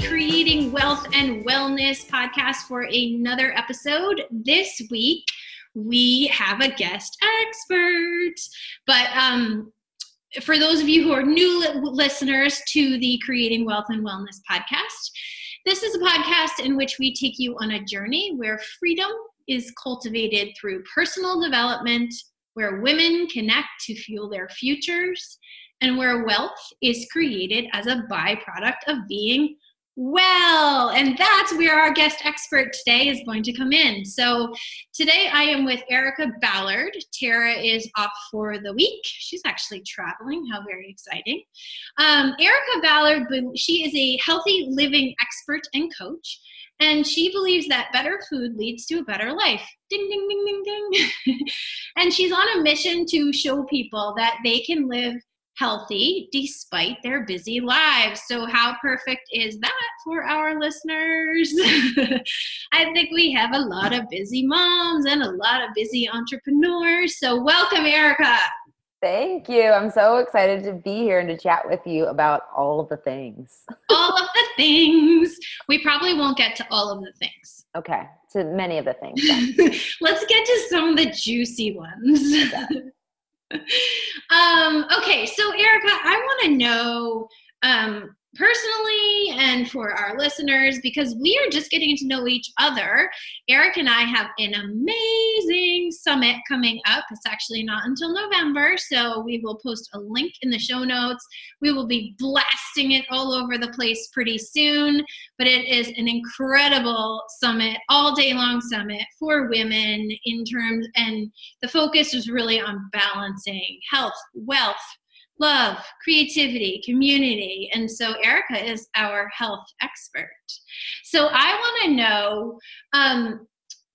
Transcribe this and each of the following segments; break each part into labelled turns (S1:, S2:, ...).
S1: Creating Wealth and Wellness podcast for another episode. This week, we have a guest expert. But um, for those of you who are new li- listeners to the Creating Wealth and Wellness podcast, this is a podcast in which we take you on a journey where freedom is cultivated through personal development, where women connect to fuel their futures, and where wealth is created as a byproduct of being well. And that's where our guest expert today is going to come in. So today I am with Erica Ballard. Tara is off for the week. She's actually traveling. How very exciting. Um, Erica Ballard, she is a healthy living expert and coach. And she believes that better food leads to a better life. Ding, ding, ding, ding, ding. and she's on a mission to show people that they can live healthy despite their busy lives. So, how perfect is that for our listeners? I think we have a lot of busy moms and a lot of busy entrepreneurs. So, welcome, Erica.
S2: Thank you. I'm so excited to be here and to chat with you about all of the things.
S1: all of the things. We probably won't get to all of the things.
S2: Okay, to many of the things.
S1: Let's get to some of the juicy ones. um, okay, so Erica, I want to know um, personally and for our listeners because we are just getting to know each other. Eric and I have an amazing summit coming up. It's actually not until November, so we will post a link in the show notes. We will be blasting it all over the place pretty soon, but it is an incredible summit, all day long summit for women in terms, and the focus is really on balancing health, wealth, love, creativity, community. And so Erica is our health expert. So I want to know um,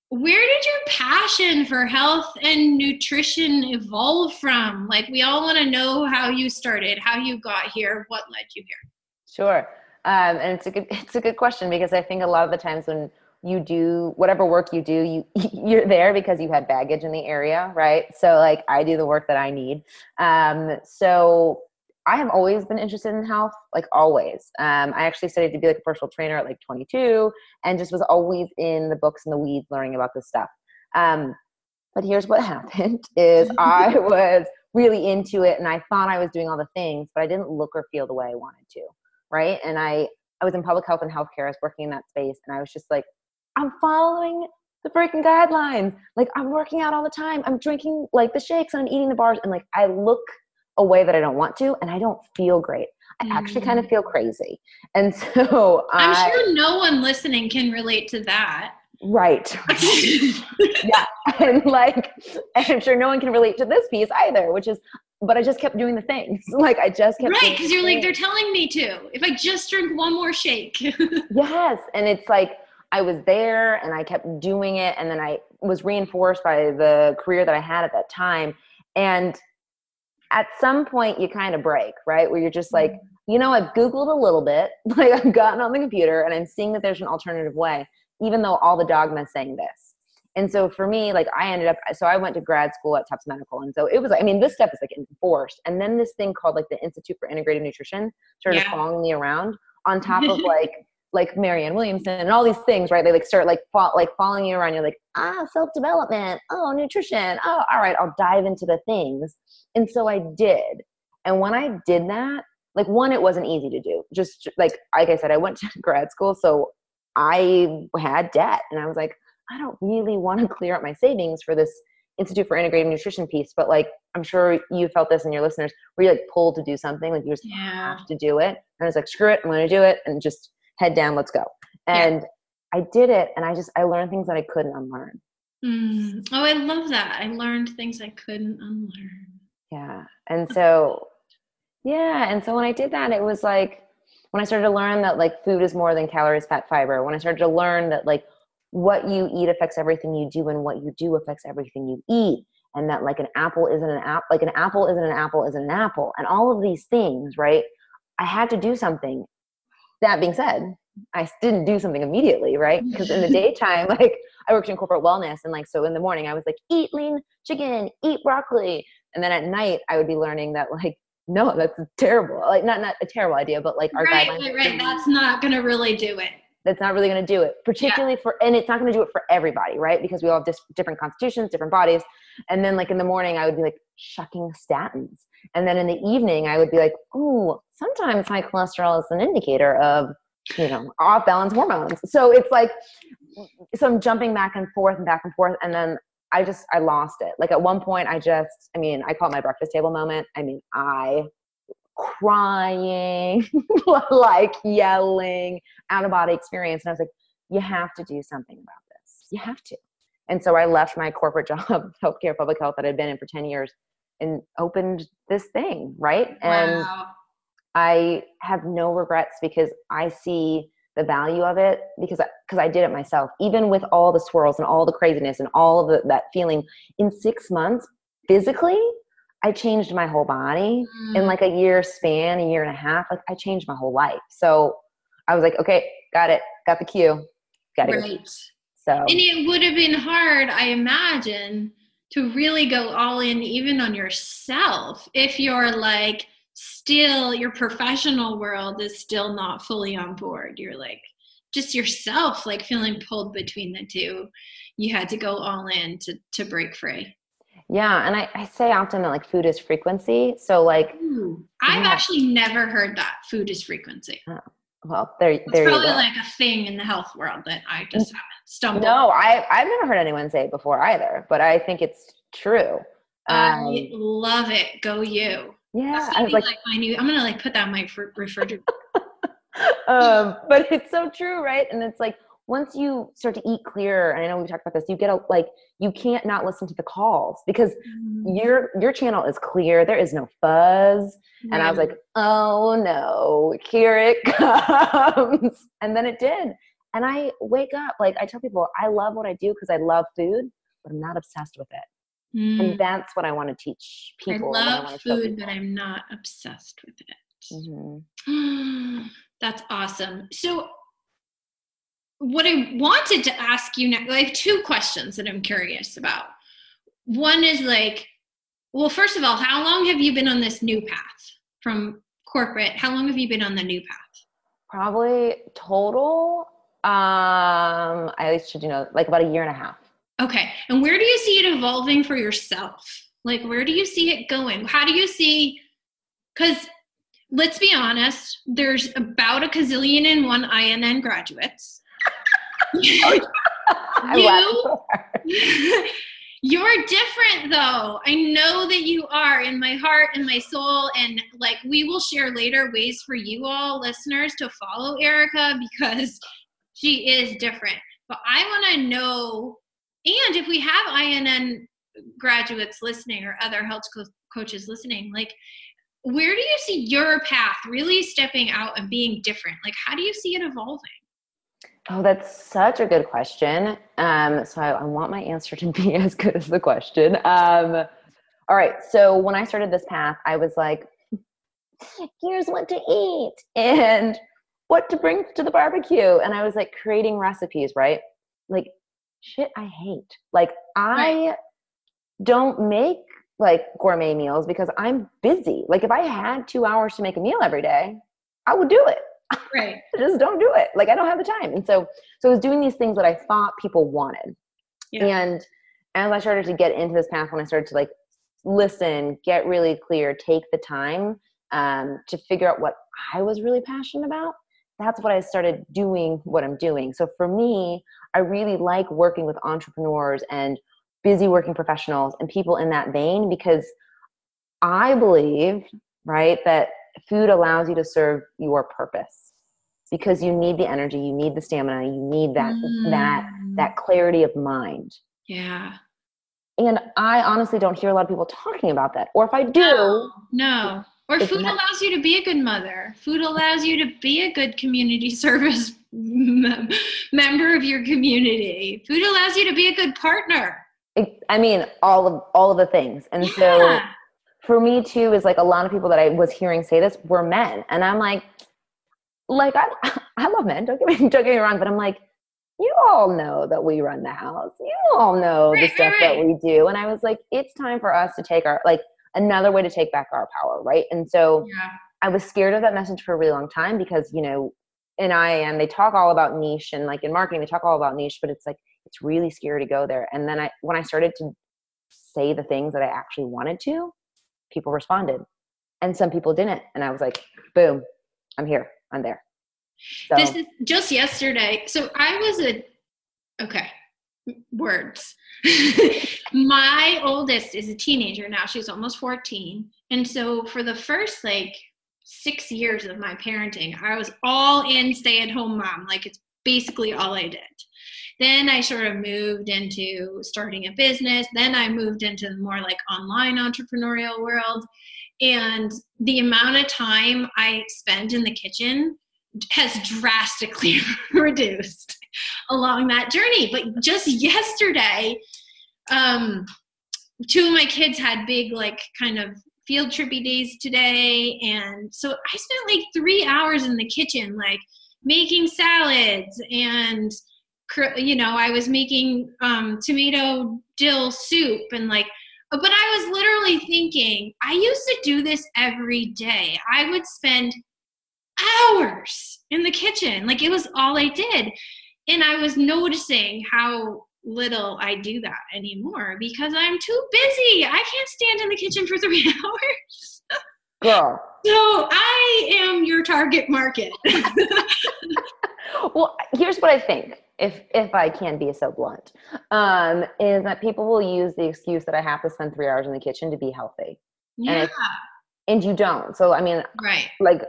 S1: where did your passion for health and nutrition evolve from? Like, we all want to know how you started, how you got here, what led you here.
S2: Sure. Um, and it's a good it's a good question because I think a lot of the times when you do whatever work you do you you're there because you had baggage in the area right? So like i do the work that i need. Um, so i have always been interested in health like always. Um, i actually studied to be like a personal trainer at like 22 and just was always in the books and the weeds learning about this stuff. Um, but here's what happened is i was really into it and i thought i was doing all the things but i didn't look or feel the way i wanted to right? And i I was in public health and healthcare. I was working in that space, and I was just like, I'm following the freaking guidelines. Like I'm working out all the time. I'm drinking like the shakes and I'm eating the bars and like I look a way that I don't want to and I don't feel great. I actually kind of mm. feel crazy. And so
S1: I'm I, sure no one listening can relate to that.
S2: Right. yeah. And like and I'm sure no one can relate to this piece either, which is but I just kept doing the things. Like I just kept
S1: Right, because you're like, they're telling me to. If I just drink one more shake.
S2: yes. And it's like I was there and I kept doing it. And then I was reinforced by the career that I had at that time. And at some point, you kind of break, right? Where you're just like, mm-hmm. you know, I've Googled a little bit, like I've gotten on the computer and I'm seeing that there's an alternative way, even though all the dogma is saying this. And so for me, like I ended up, so I went to grad school at Tufts Medical. And so it was, I mean, this stuff is like enforced. And then this thing called like the Institute for Integrative Nutrition started yeah. following me around on top of like like Marianne Williamson and all these things, right? They like start like fall, like following you around. You're like, ah, self development. Oh, nutrition. Oh, all right, I'll dive into the things. And so I did. And when I did that, like one, it wasn't easy to do. Just like like I said, I went to grad school, so I had debt, and I was like, I don't really want to clear up my savings for this Institute for Integrative Nutrition piece, but like I'm sure you felt this in your listeners, where you like pulled to do something, like you just yeah. have to do it. And I was like, screw it, I'm going to do it, and just head down, let's go. And yeah. I did it and I just, I learned things that I couldn't unlearn.
S1: Mm. Oh, I love that. I learned things I couldn't unlearn.
S2: Yeah. And so, yeah. And so when I did that, it was like, when I started to learn that like food is more than calories, fat, fiber, when I started to learn that like what you eat affects everything you do and what you do affects everything you eat and that like an apple isn't an apple like an apple isn't an apple isn't an apple and all of these things right i had to do something that being said I didn't do something immediately, right? Because in the daytime, like I worked in corporate wellness, and like so in the morning, I was like, eat lean chicken, eat broccoli, and then at night, I would be learning that like no, that's terrible. Like not not a terrible idea, but like our
S1: right,
S2: guidelines.
S1: right, right. That's not going to really do it.
S2: That's not really going to do it, particularly yeah. for, and it's not going to do it for everybody, right? Because we all have dis- different constitutions, different bodies. And then, like in the morning, I would be like shucking statins, and then in the evening, I would be like, "Ooh, sometimes high cholesterol is an indicator of, you know, off balance hormones." So it's like, so I'm jumping back and forth and back and forth, and then I just I lost it. Like at one point, I just, I mean, I call it my breakfast table moment. I mean, I crying, like yelling, out of body experience. And I was like, you have to do something about this. You have to. And so I left my corporate job, healthcare, public health that I'd been in for 10 years and opened this thing, right? And
S1: wow.
S2: I have no regrets because I see the value of it because because I, I, did it myself. Even with all the swirls and all the craziness and all of the, that feeling in 6 months physically, I changed my whole body mm. in like a year span, a year and a half. Like I changed my whole life. So I was like, okay, got it, got the cue, got it.
S1: Right. So and it would have been hard, I imagine, to really go all in, even on yourself, if you're like still your professional world is still not fully on board. You're like just yourself, like feeling pulled between the two. You had to go all in to to break free.
S2: Yeah, and I, I say often that like food is frequency. So like
S1: Ooh, I've yeah. actually never heard that food is frequency.
S2: Oh, well, there,
S1: it's
S2: there
S1: probably like a thing in the health world that I just haven't stumbled.
S2: No, I I've never heard anyone say it before either, but I think it's true.
S1: Um, I love it. Go you.
S2: Yeah, I was like,
S1: like my new. I'm gonna like put that in my refrigerator.
S2: um, but it's so true, right? And it's like once you start to eat clear, and I know we talked about this, you get a like you can't not listen to the calls because mm-hmm. your your channel is clear. There is no fuzz. And I was like, oh no, here it comes. and then it did. And I wake up, like I tell people, I love what I do because I love food, but I'm not obsessed with it. Mm. And that's what I want to teach people.
S1: I love I food, but I'm not obsessed with it. Mm-hmm. that's awesome. So what I wanted to ask you now, like two questions that I'm curious about. One is like, well, first of all, how long have you been on this new path from corporate? How long have you been on the new path?
S2: Probably total, um, I should you know, like about a year and a half.
S1: Okay. And where do you see it evolving for yourself? Like, where do you see it going? How do you see, because let's be honest, there's about a gazillion and one IIN graduates you, you're different though. I know that you are in my heart and my soul. And like we will share later ways for you all listeners to follow Erica because she is different. But I want to know, and if we have IIN graduates listening or other health co- coaches listening, like where do you see your path really stepping out and being different? Like, how do you see it evolving?
S2: Oh, that's such a good question. Um, so I, I, want my answer to be as good as the question. Um, all right. So when I started this path, I was like, here's what to eat and what to bring to the barbecue. And I was like creating recipes, right? Like shit I hate. Like I don't make like gourmet meals because I'm busy. Like if I had two hours to make a meal every day, I would do it.
S1: Right.
S2: just don't do it. Like I don't have the time. And so so I was doing these things that I thought people wanted. Yeah. And as I started to get into this path, when I started to like listen, get really clear, take the time um, to figure out what I was really passionate about, that's what I started doing what I'm doing. So for me, I really like working with entrepreneurs and busy working professionals and people in that vein because I believe, right, that food allows you to serve your purpose because you need the energy you need the stamina you need that mm. that that clarity of mind.
S1: Yeah.
S2: And i honestly don't hear a lot of people talking about that. Or if i do
S1: no, no. or food not- allows you to be a good mother. Food allows you to be a good community service member of your community. Food allows you to be a good partner.
S2: I mean all of all of the things. And yeah. so for me too is like a lot of people that I was hearing say this were men, and I'm like, like I I love men. Don't get me don't get me wrong, but I'm like, you all know that we run the house. You all know right, the stuff right, right. that we do, and I was like, it's time for us to take our like. another way to take back our power, right? And so
S1: Yeah.
S2: I was scared of that message for a really long time because, you know, In I and they talk all about niche and like in marketing, they talk all about niche, but it's like, it's really scary to go there. And then I, when I started to say the things that I actually wanted to, people responded and some people didn't. And I was like, boom, I'm here, I'm there. So,
S1: This is just yesterday. So I was a okay. Words. My oldest is a teenager now. She's almost 14. And so for the first like six years of my parenting, I was all in stay at home mom. Like it's basically all I did. Then I sort of moved into starting a business. Then I moved into the more like online entrepreneurial world. And the amount of time I spend in the kitchen has drastically reduced along that journey. But just yesterday, um, two of my kids had big, like, kind of field trippy days today. And so I spent like three hours in the kitchen, like, making salads and you know i was making um, tomato dill soup and like but i was literally thinking i used to do this every day. I would spend hours in the kitchen. Like it was all i did. And i was noticing how little i do that anymore because i'm too busy. I can't stand in the kitchen for three hours.
S2: Girl,
S1: so i am your target market.
S2: Well here's what i think if if i can be so blunt um is that people will use the excuse that i have to spend three hours in the kitchen to be healthy.
S1: Yeah.
S2: it's- and you don't. So i mean
S1: right.
S2: like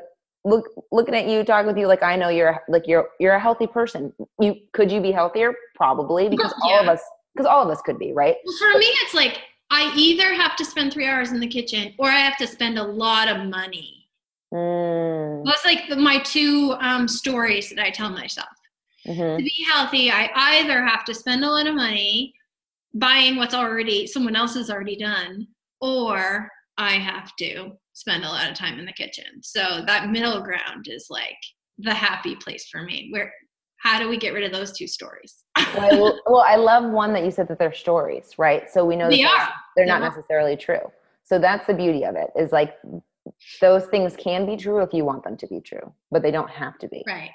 S2: look looking at you talking with you like i know you're like you're you're a healthy person. You could you be healthier? Probably because all of us because all of us could be right?
S1: Well, for me, it's like I either have to spend three hours in the kitchen or I have to spend a lot of money.
S2: mm,
S1: That's like the, my two um, stories that I tell myself.
S2: Mhm.
S1: To be healthy, I either have to spend a lot of money buying what's already someone else has already done, or I have to spend a lot of time in the kitchen. So that middle ground is like the happy place for me. Where how do we get rid of those two stories?
S2: well, well i love one that you said that they're stories right so we know that
S1: They
S2: they're-
S1: are.
S2: they're
S1: They
S2: not necessarily true so that's the beauty of it is like those things can be true if you want them to be true but they don't have to be
S1: Right.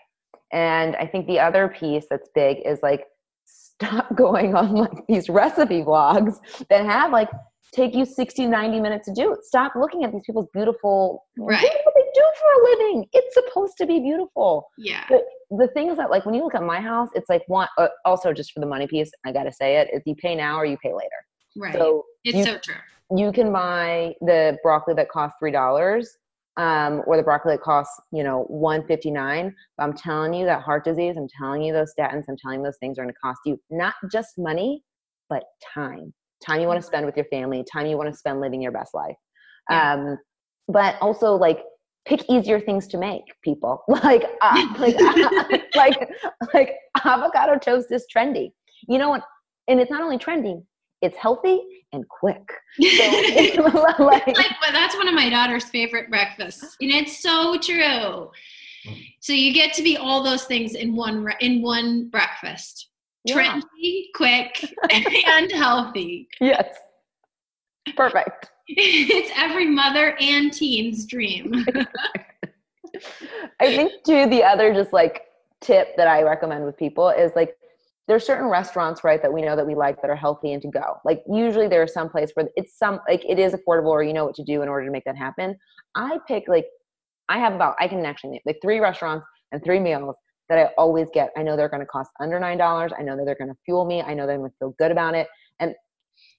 S2: And I think the other piece that's big is like stop going on like these recipe vlogs that have like take you 60, 90 minutes to do it. Stop looking at these people's beautiful
S1: Right.
S2: Look what they do for a living. It's supposed to be beautiful.
S1: Yeah.
S2: But the thing is that like when you look at my house, it's like one uh, also just for the money piece, I gotta say it, is you pay now or you pay later.
S1: Right.
S2: So
S1: it's
S2: you-
S1: so true.
S2: you can buy the broccoli that costs three dollars um, or the broccoli that costs you know 159 but i'm telling you that heart disease i'm telling you those statins i'm telling you those things are going to cost you not just money but time. Time you want to spend with your family time you want to spend living your best life.
S1: Yeah.
S2: um, but also like pick easier things to make people. Like uh, like like like avocado toast is trendy. You know what? And it's not only trendy it's healthy and quick. So, like,
S1: like but that's one of my daughter's favorite breakfasts and it's so true. So you get to be all those things in one re- in one breakfast.
S2: Yeah.
S1: trendy quick and healthy.
S2: Yes. Perfect.
S1: It's every mother and teen's dream.
S2: I think too the other just like tip that i recommend with people is like there's certain restaurants right that we know that we like that are healthy and to go. Like usually there's some place where it's some like it is affordable or you know what to do in order to make that happen. I pick like i have about i can actually name like three restaurants and three meals that i always get. I know they're going to cost under nine dollars. I know that they're going to fuel me. I know that i'm going to feel good about it. And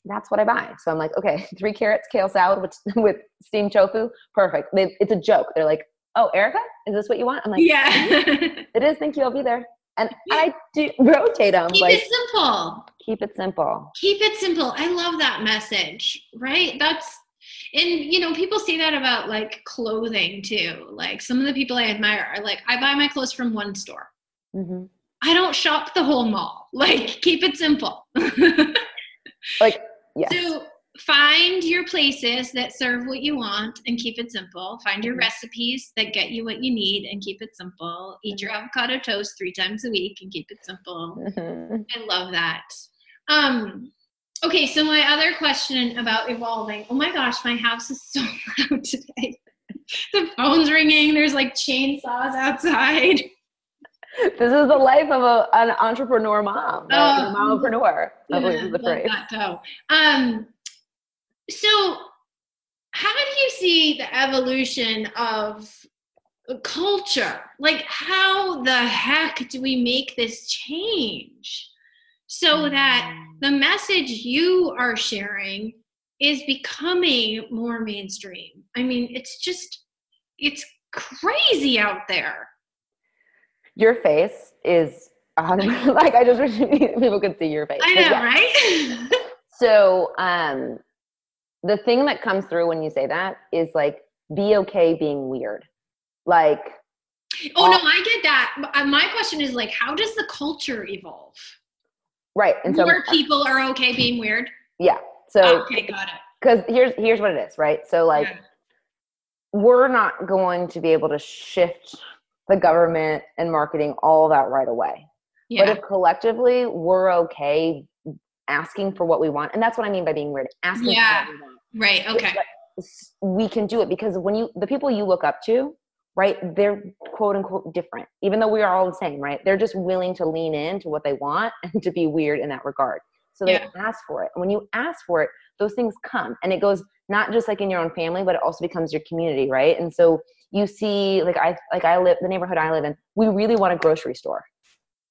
S2: that's what i buy. So i'm like okay three carrots kale salad with, with steamed tofu perfect. They, it's a joke. They're like oh erica is this what you want? I'm like
S1: yeah. Mm-hmm.
S2: It is. Thank you. I'll be there and i do rotate them
S1: keep
S2: like
S1: it simple.
S2: Keep it simple.
S1: Keep it simple. I love that message right? That's and you know people say that about like clothing too. Like some of the people i admire are like i buy my clothes from one store.
S2: Hmm
S1: i don't shop the whole mall. Like keep it simple.
S2: Like yes.
S1: so find your places that serve what you want and keep it simple find your
S2: Mhm.
S1: recipes that get you what you need and keep it simple eat your avocado toast three times a week and keep it simple
S2: Mhm.
S1: I love that. Um, Okay, so my other question about evolving. Oh my gosh, my house is so loud today. The phone's ringing. There's like chainsaws outside.
S2: This is the life of a, an entrepreneur mom, right? oh, a mompreneur.
S1: I believe is the phrase. That Um, so, how do you see the evolution of culture? Like, how the heck do we make this change? so that mm. the message you are sharing is becoming more mainstream. I mean, it's just, it's crazy out there.
S2: Your face is like I just wish people could see your face.
S1: I know, yeah. right?
S2: so, um, the thing that comes through when you say that is like, be okay being weird. Like,
S1: oh no, I get that. Uh, my question is like, how does the culture evolve?
S2: Right.
S1: And so more people are okay being weird.
S2: Yeah. So
S1: okay, got it.
S2: Because here's here's what it is, right? So like yeah. we're not going to be able to shift the government and marketing all that right away. Yeah. But if collectively we're okay asking for what we want, and that's what I mean by being weird, asking
S1: yeah. Right. Okay.
S2: We can do it because when you the people you look up to, right? They're quote unquote different, even though we are all the same, right? They're just willing to lean into what they want and to be weird in that regard. So they yeah. ask for it. And when you ask for it, those things come. And it goes not just like in your own family, but it also becomes your community, right? And so you see, like I like I live the neighborhood I live in, we really want a grocery store.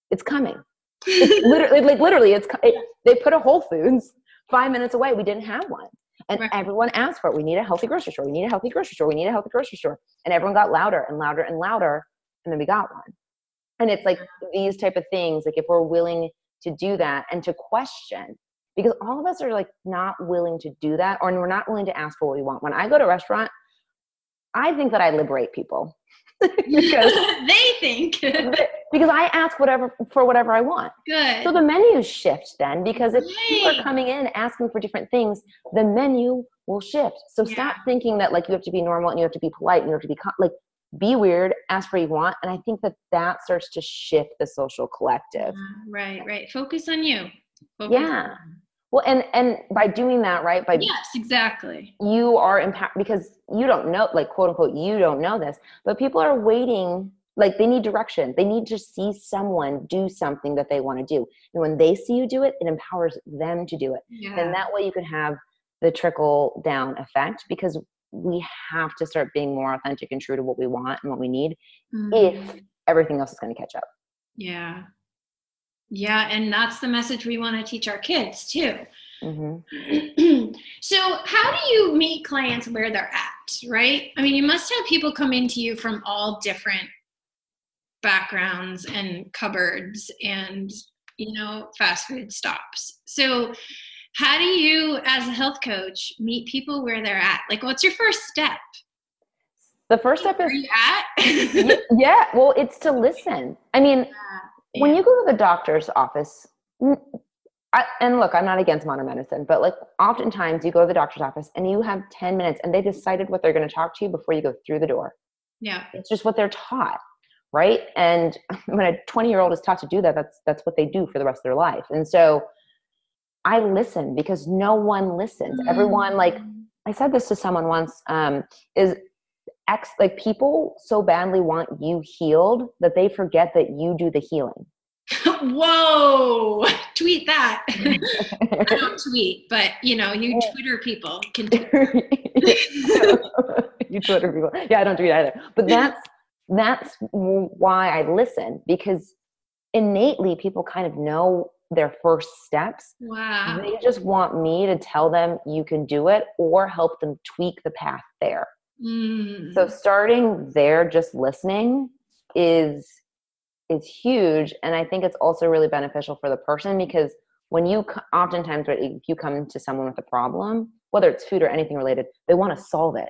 S2: It's coming. It's literally like literally it's it, they put a Whole Foods five minutes away. We didn't have one. And right. everyone asked for it. We need a healthy grocery store. We need a healthy grocery store. We need a healthy grocery store. And everyone got louder and louder and louder. And then we got one. And it's like these type of things, like if we're willing to do that and to question, because all of us are like not willing to do that or we're not willing to ask for what we want. When I go to a restaurant, I think that I liberate people.
S1: because they think
S2: because I ask whatever for whatever I want.
S1: Good.
S2: So the menus shift then because if people are coming in asking for different things, the menu will shift. So yeah. stop thinking that like you have to be normal and you have to be polite and you have to be like be weird, ask for what you want, and I think that that starts to shift the social collective.
S1: Yeah, right, right. Focus on you.
S2: Focus yeah. On well, and and by doing that, right? By
S1: yes, exactly.
S2: You are impact because you don't know, like quote unquote, you don't know this, but people are waiting. Like they need direction. They need to see someone do something that they want to do, and when they see you do it, it empowers them to do it. Yeah. And that way, you can have the trickle down effect because we have to start being more authentic and true to what we want and what we need mm-hmm. if everything else is going to catch up.
S1: Yeah, yeah, and that's the message we want to teach our kids too. Mm-hmm. so, how do you meet clients where they're at, right? I mean, you must have people come into you from all different backgrounds and cupboards and, you know, fast food stops. So, how do you, as a health coach, meet people where they're at? Like, what's your first step?
S2: The first step
S1: is
S2: where
S1: you at?
S2: yeah, well, it's to listen. I mean, yeah when you go to the doctor's office, I, and look, I'm not against modern medicine, but like oftentimes you go to the doctor's office and you have 10 minutes and they decided what they're going to talk to you before you go through the door.
S1: Yeah.
S2: It's just what they're taught. Right. And when a 20 year old is taught to do that, that's, that's what they do for the rest of their life. And so I listen because no one listens. Mm-hmm. Everyone, like I said this to someone once, um, is ex like people so badly want you healed that they forget that you do the healing.
S1: Whoa! Tweet that. I don't tweet, but you know, you Twitter people can.
S2: you Twitter people, yeah, I don't tweet either. But that's that's why I listen because innately people kind of know their first steps.
S1: Wow.
S2: They just want me to tell them you can do it or help them tweak the path there. Mm. So starting there, just listening is is huge, and I think it's also really beneficial for the person because when you oftentimes if you come to someone with a problem, whether it's food or anything related, they want to solve it.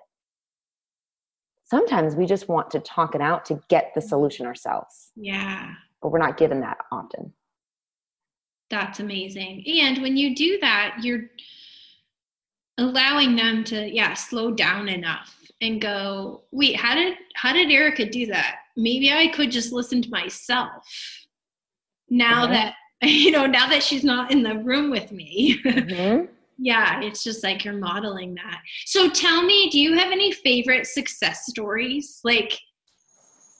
S2: Sometimes we just want to talk it out to get the solution ourselves.
S1: Yeah.
S2: But we're not given that often.
S1: That's amazing. And when you do that, you're allowing them to yeah slow down enough and go wait how did how did erica do that maybe i could just listen to myself now that you know, now that she's not in the room with me.
S2: Mhm.
S1: yeah, it's just like you're modeling that. So tell me, do you have any favorite success stories? Like,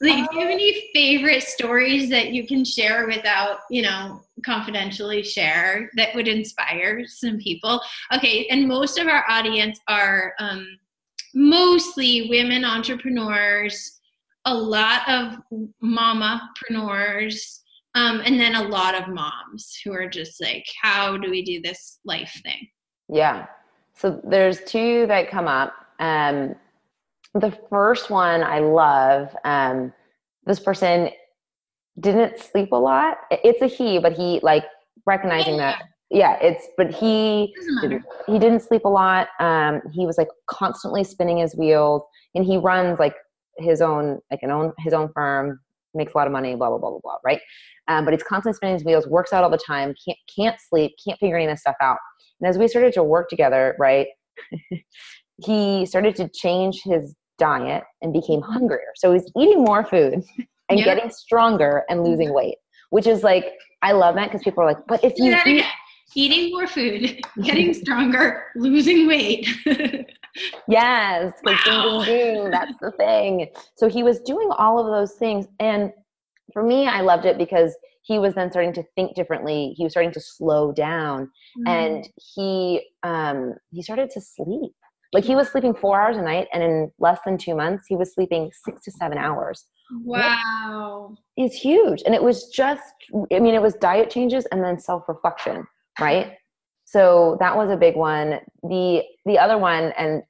S1: like do you have any favorite stories that you can share without, you know, confidentially share that would inspire some people? Okay, and most of our audience are um, mostly women entrepreneurs, a lot of mamapreneurs, um, and then a lot of moms who are just like, how do we do this life thing?
S2: Yeah. So there's two that come up. Um, the first one I love. Um, this person didn't sleep a lot. It's a he, but he like recognizing that. Yeah, it's but he didn't, he didn't sleep a lot. Um, he was like constantly spinning his wheels, and he runs like his own like an own his own firm, makes a lot of money, blah blah blah blah blah, right? Um, but he's constantly spinning his wheels, works out all the time, can't can't sleep, can't figure any of this stuff out. And as we started to work together, right, he started to change his diet and became hungrier. So he's eating more food and
S1: Yeah.
S2: getting stronger and losing weight, which is like I love that because people are like, but if you eat.
S1: Eating more food, getting stronger, losing weight.
S2: yes,
S1: Wow.
S2: ding, ding, ding, that's the thing. So he was doing all of those things. And for me, I loved it because he was then starting to think differently. He was starting to slow down
S1: Mm.
S2: and he um he started to sleep. Like he was sleeping four hours a night, and in less than two months, he was sleeping six to seven hours.
S1: wow.
S2: It's huge. And it was just I mean, it was diet changes and then self-reflection, right? So that was a big one. The the other one, and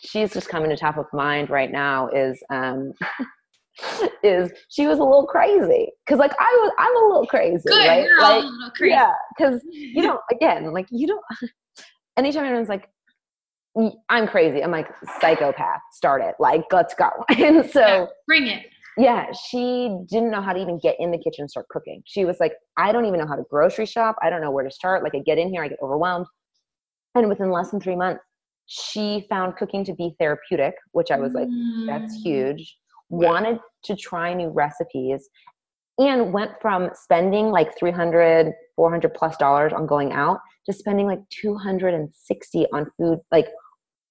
S2: she's just coming to top of mind right now, is um is she was a little crazy. Cause like I was I'm a little crazy,
S1: Good.
S2: right? Like
S1: a little crazy.
S2: yeah, because you know, again, like you don't anytime anyone's like I'm crazy, I'm like psychopath, start it. Like, let's go. And so
S1: Yeah, Bring it.
S2: Yeah, she didn't know how to even get in the kitchen and start cooking. She was like, I don't even know how to grocery shop. I don't know where to start. Like, I get in here, I get overwhelmed. And within less than three months, she found cooking to be therapeutic, which I was like, that's
S1: Mm.
S2: huge.
S1: Wow.
S2: Wanted to try new recipes and went from spending like 300, 400 plus dollars on going out to spending like 260 on food, like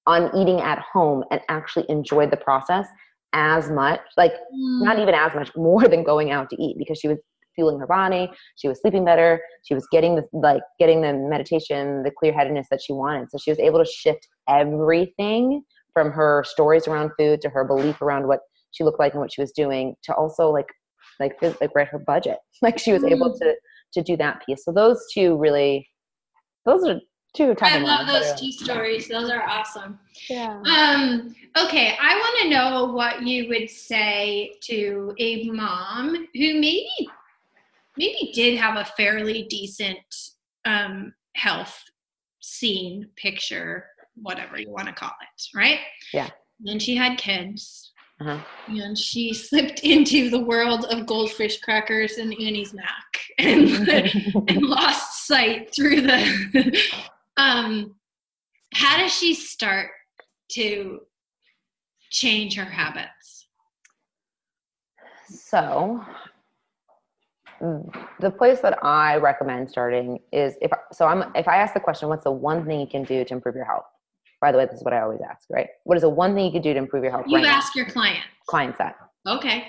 S2: on eating at home and actually enjoyed the process as much. Like, not
S1: Mm.
S2: even as much more than going out to eat because she was fueling her body she was sleeping better she was getting the like getting the meditation the clear-headedness that she wanted so she was able to shift everything from her stories around food to her belief around what she looked like and what she was doing to also like like like write her budget like she was able
S1: Mm.
S2: to to do that piece so those two really those are two
S1: I love those
S2: are-
S1: two stories. Those are awesome.
S2: yeah
S1: Um, okay, I want to know what you would say to a mom who maybe maybe did have a fairly decent um, health scene picture, whatever you want to call it, right?
S2: Yeah.
S1: Then she had kids.
S2: Uh-huh.
S1: And she slipped into the world of goldfish crackers and Annie's Mac and, and lost sight through the. Um, how does she start to change her habits?
S2: So, mm, the place that I recommend starting is if so. I'm if I ask the question, what's the one thing you can do to improve your health? By the way, this is what I always ask, right? What is the one thing you could do to improve your health?
S1: You
S2: right now?
S1: ask your client.
S2: Client set.
S1: Okay.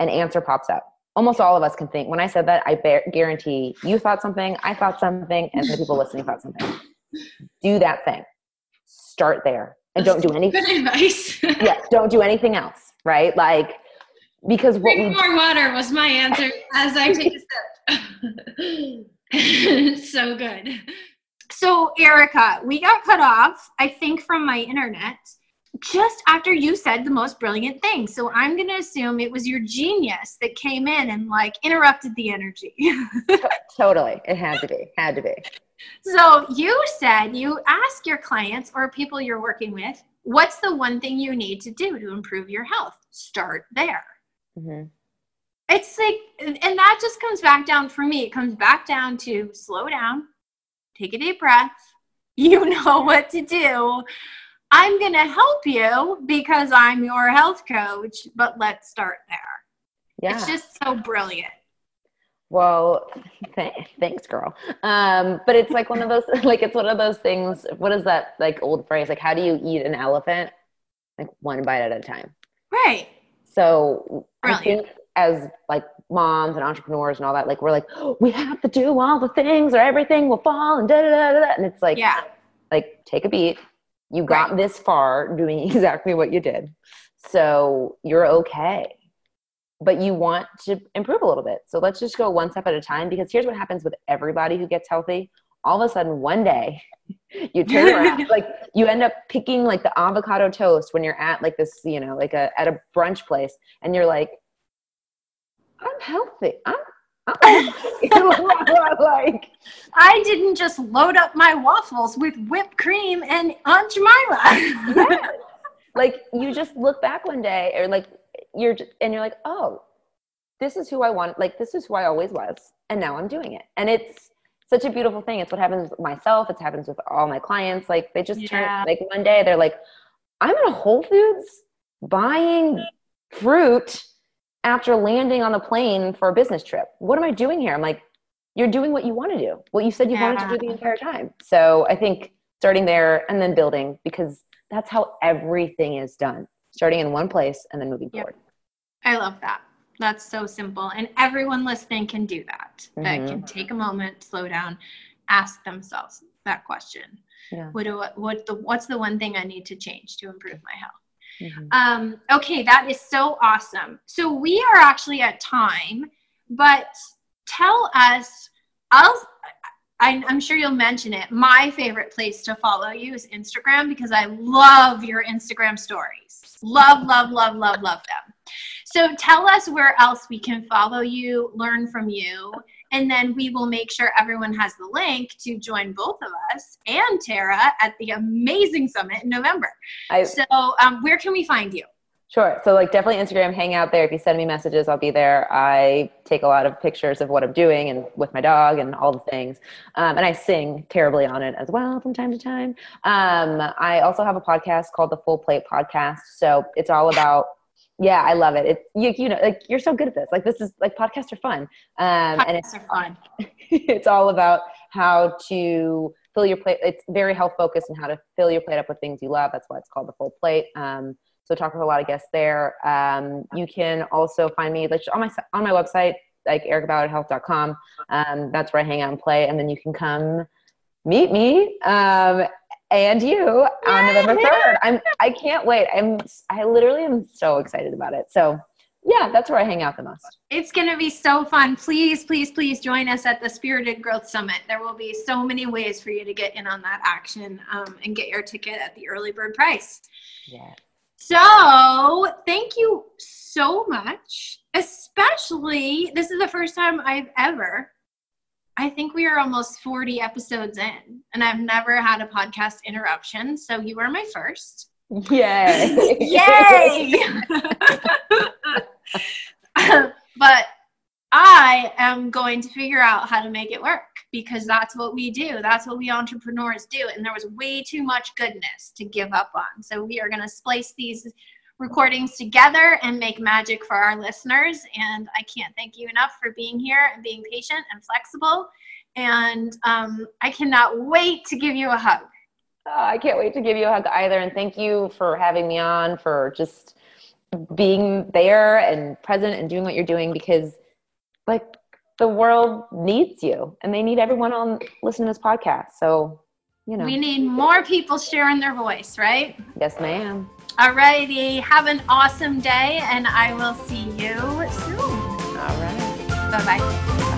S2: An answer pops up. Almost all of us can think. When I said that, I bear, guarantee you thought something, I thought something, and the people listening thought something. Do that thing. Start there, and don't do anything.
S1: Good advice.
S2: Yeah, don't do anything else, right? Like because what
S1: Drink
S2: we
S1: more water was my answer as I take a sip. so good. So, Erica, we got cut off, I think, from my internet just after you said the most brilliant thing. So, I'm going to assume it was your genius that came in and like interrupted the energy.
S2: totally, it had to be, had to be.
S1: so, you said you ask your clients or people you're working with, what's the one thing you need to do to improve your health? Start there.
S2: hmm
S1: it's like and that just comes back down for me it comes back down to slow down take a deep breath you know what to do i'm going to help you because i'm your health coach but let's start there
S2: Yeah.
S1: it's just so brilliant
S2: Well, th- thanks, girl. Um, but it's like one of those, like it's one of those things. What is that like old phrase? Like, how do you eat an elephant? Like one bite at a time.
S1: Right.
S2: So
S1: Brilliant.
S2: I think as like moms and entrepreneurs and all that, like we're like, oh, we have to do all the things or everything will fall and da da da da. And it's like,
S1: Yeah.
S2: like take a beat. You got
S1: Right.
S2: this far doing exactly what you did. So you're okay. But you want to improve a little bit. So let's just go one step at a time because here's what happens with everybody who gets healthy. All of a sudden, one day, you turn around, like you end up picking like the avocado toast when you're at like this, you know, like a at a brunch place, and you're like, I'm healthy. I'm, I'm like
S1: I didn't just load up my waffles with whipped cream and Aunt Jemima.
S2: like you just look back one day or like you're j- and you're like oh this is who i want like this is who i always was and now i'm doing it. And it's such a beautiful thing. It's what happens with myself. It happens with all my clients. Like they just
S1: Yeah.
S2: turn like one day they're like i'm in a whole foods buying fruit after landing on a plane for a business trip what am i doing here i'm like you're doing what you want to do what you said you wanted to do the entire time so i think starting there and then building because that's how everything is done starting in one place and then moving
S1: Yep.
S2: forward
S1: I love that. That's so simple. And everyone listening can do that. That
S2: Mhm.
S1: can take a moment, slow down, ask themselves that question.
S2: Yeah.
S1: What do what the what's the one thing I need to change to improve my health?
S2: Mhm.
S1: Um, okay, that is so awesome. So we are actually at time, but tell us. I'll. I, I'm sure you'll mention it. My favorite place to follow you is Instagram because I love your Instagram stories. Love, love, love, love, love them. So tell us where else we can follow you, learn from you, and then we will make sure everyone has the link to join both of us and Tara at the amazing summit in November.
S2: I,
S1: So, um, where can we find you?
S2: Sure. So like definitely Instagram, hang out there. If you send me messages, I'll be there. I take a lot of pictures of what I'm doing and with my dog and all the things. Um, and I sing terribly on it as well from time to time. Um, I also have a podcast called the Full Plate Podcast. So it's all about, yeah, I love it. It's you, you know, like you're so good at this. Like this is like podcasts are fun. Um, and it's
S1: Podcasts are fun.
S2: it's all about how to fill your plate. It's very health focused and how to fill your plate up with things you love. That's why it's called the full plate. Um, so talk with a lot of guests there. Um, you can also find me like on my on my website, like ericaballardhealth.com. Um, that's where I hang out and play, and then you can come meet me um, and you on November third. I'm I can't wait. I'm I literally am so excited about it. So yeah, that's where I hang out the most.
S1: It's going to be so fun. Please, please, please join us at the Spirited Growth Summit. There will be so many ways for you to get in on that action um, and get your ticket at the early bird price.
S2: Yeah.
S1: So, thank you so much. Especially, this is the first time I've ever, I think we are almost 40 episodes in, and I've never had a podcast interruption. So, you are my first.
S2: Yay!
S1: Yay! but I am going to figure out how to make it work because that's what we do. That's what we entrepreneurs do. And there was way too much goodness to give up on. So we are going to splice these recordings together and make magic for our listeners. And I can't thank you enough for being here and being patient and flexible. And um, I cannot wait to give you a hug.
S2: Oh, I can't wait to give you a hug either. And thank you for having me on, for just being there and present and doing what you're doing because, like, the world needs you and they need everyone on listening to this podcast. So, you know,
S1: We need more people sharing their voice, right?
S2: yes, ma'am.
S1: Alrighty, have an awesome day, and I will see you soon.
S2: All right.
S1: Bye bye.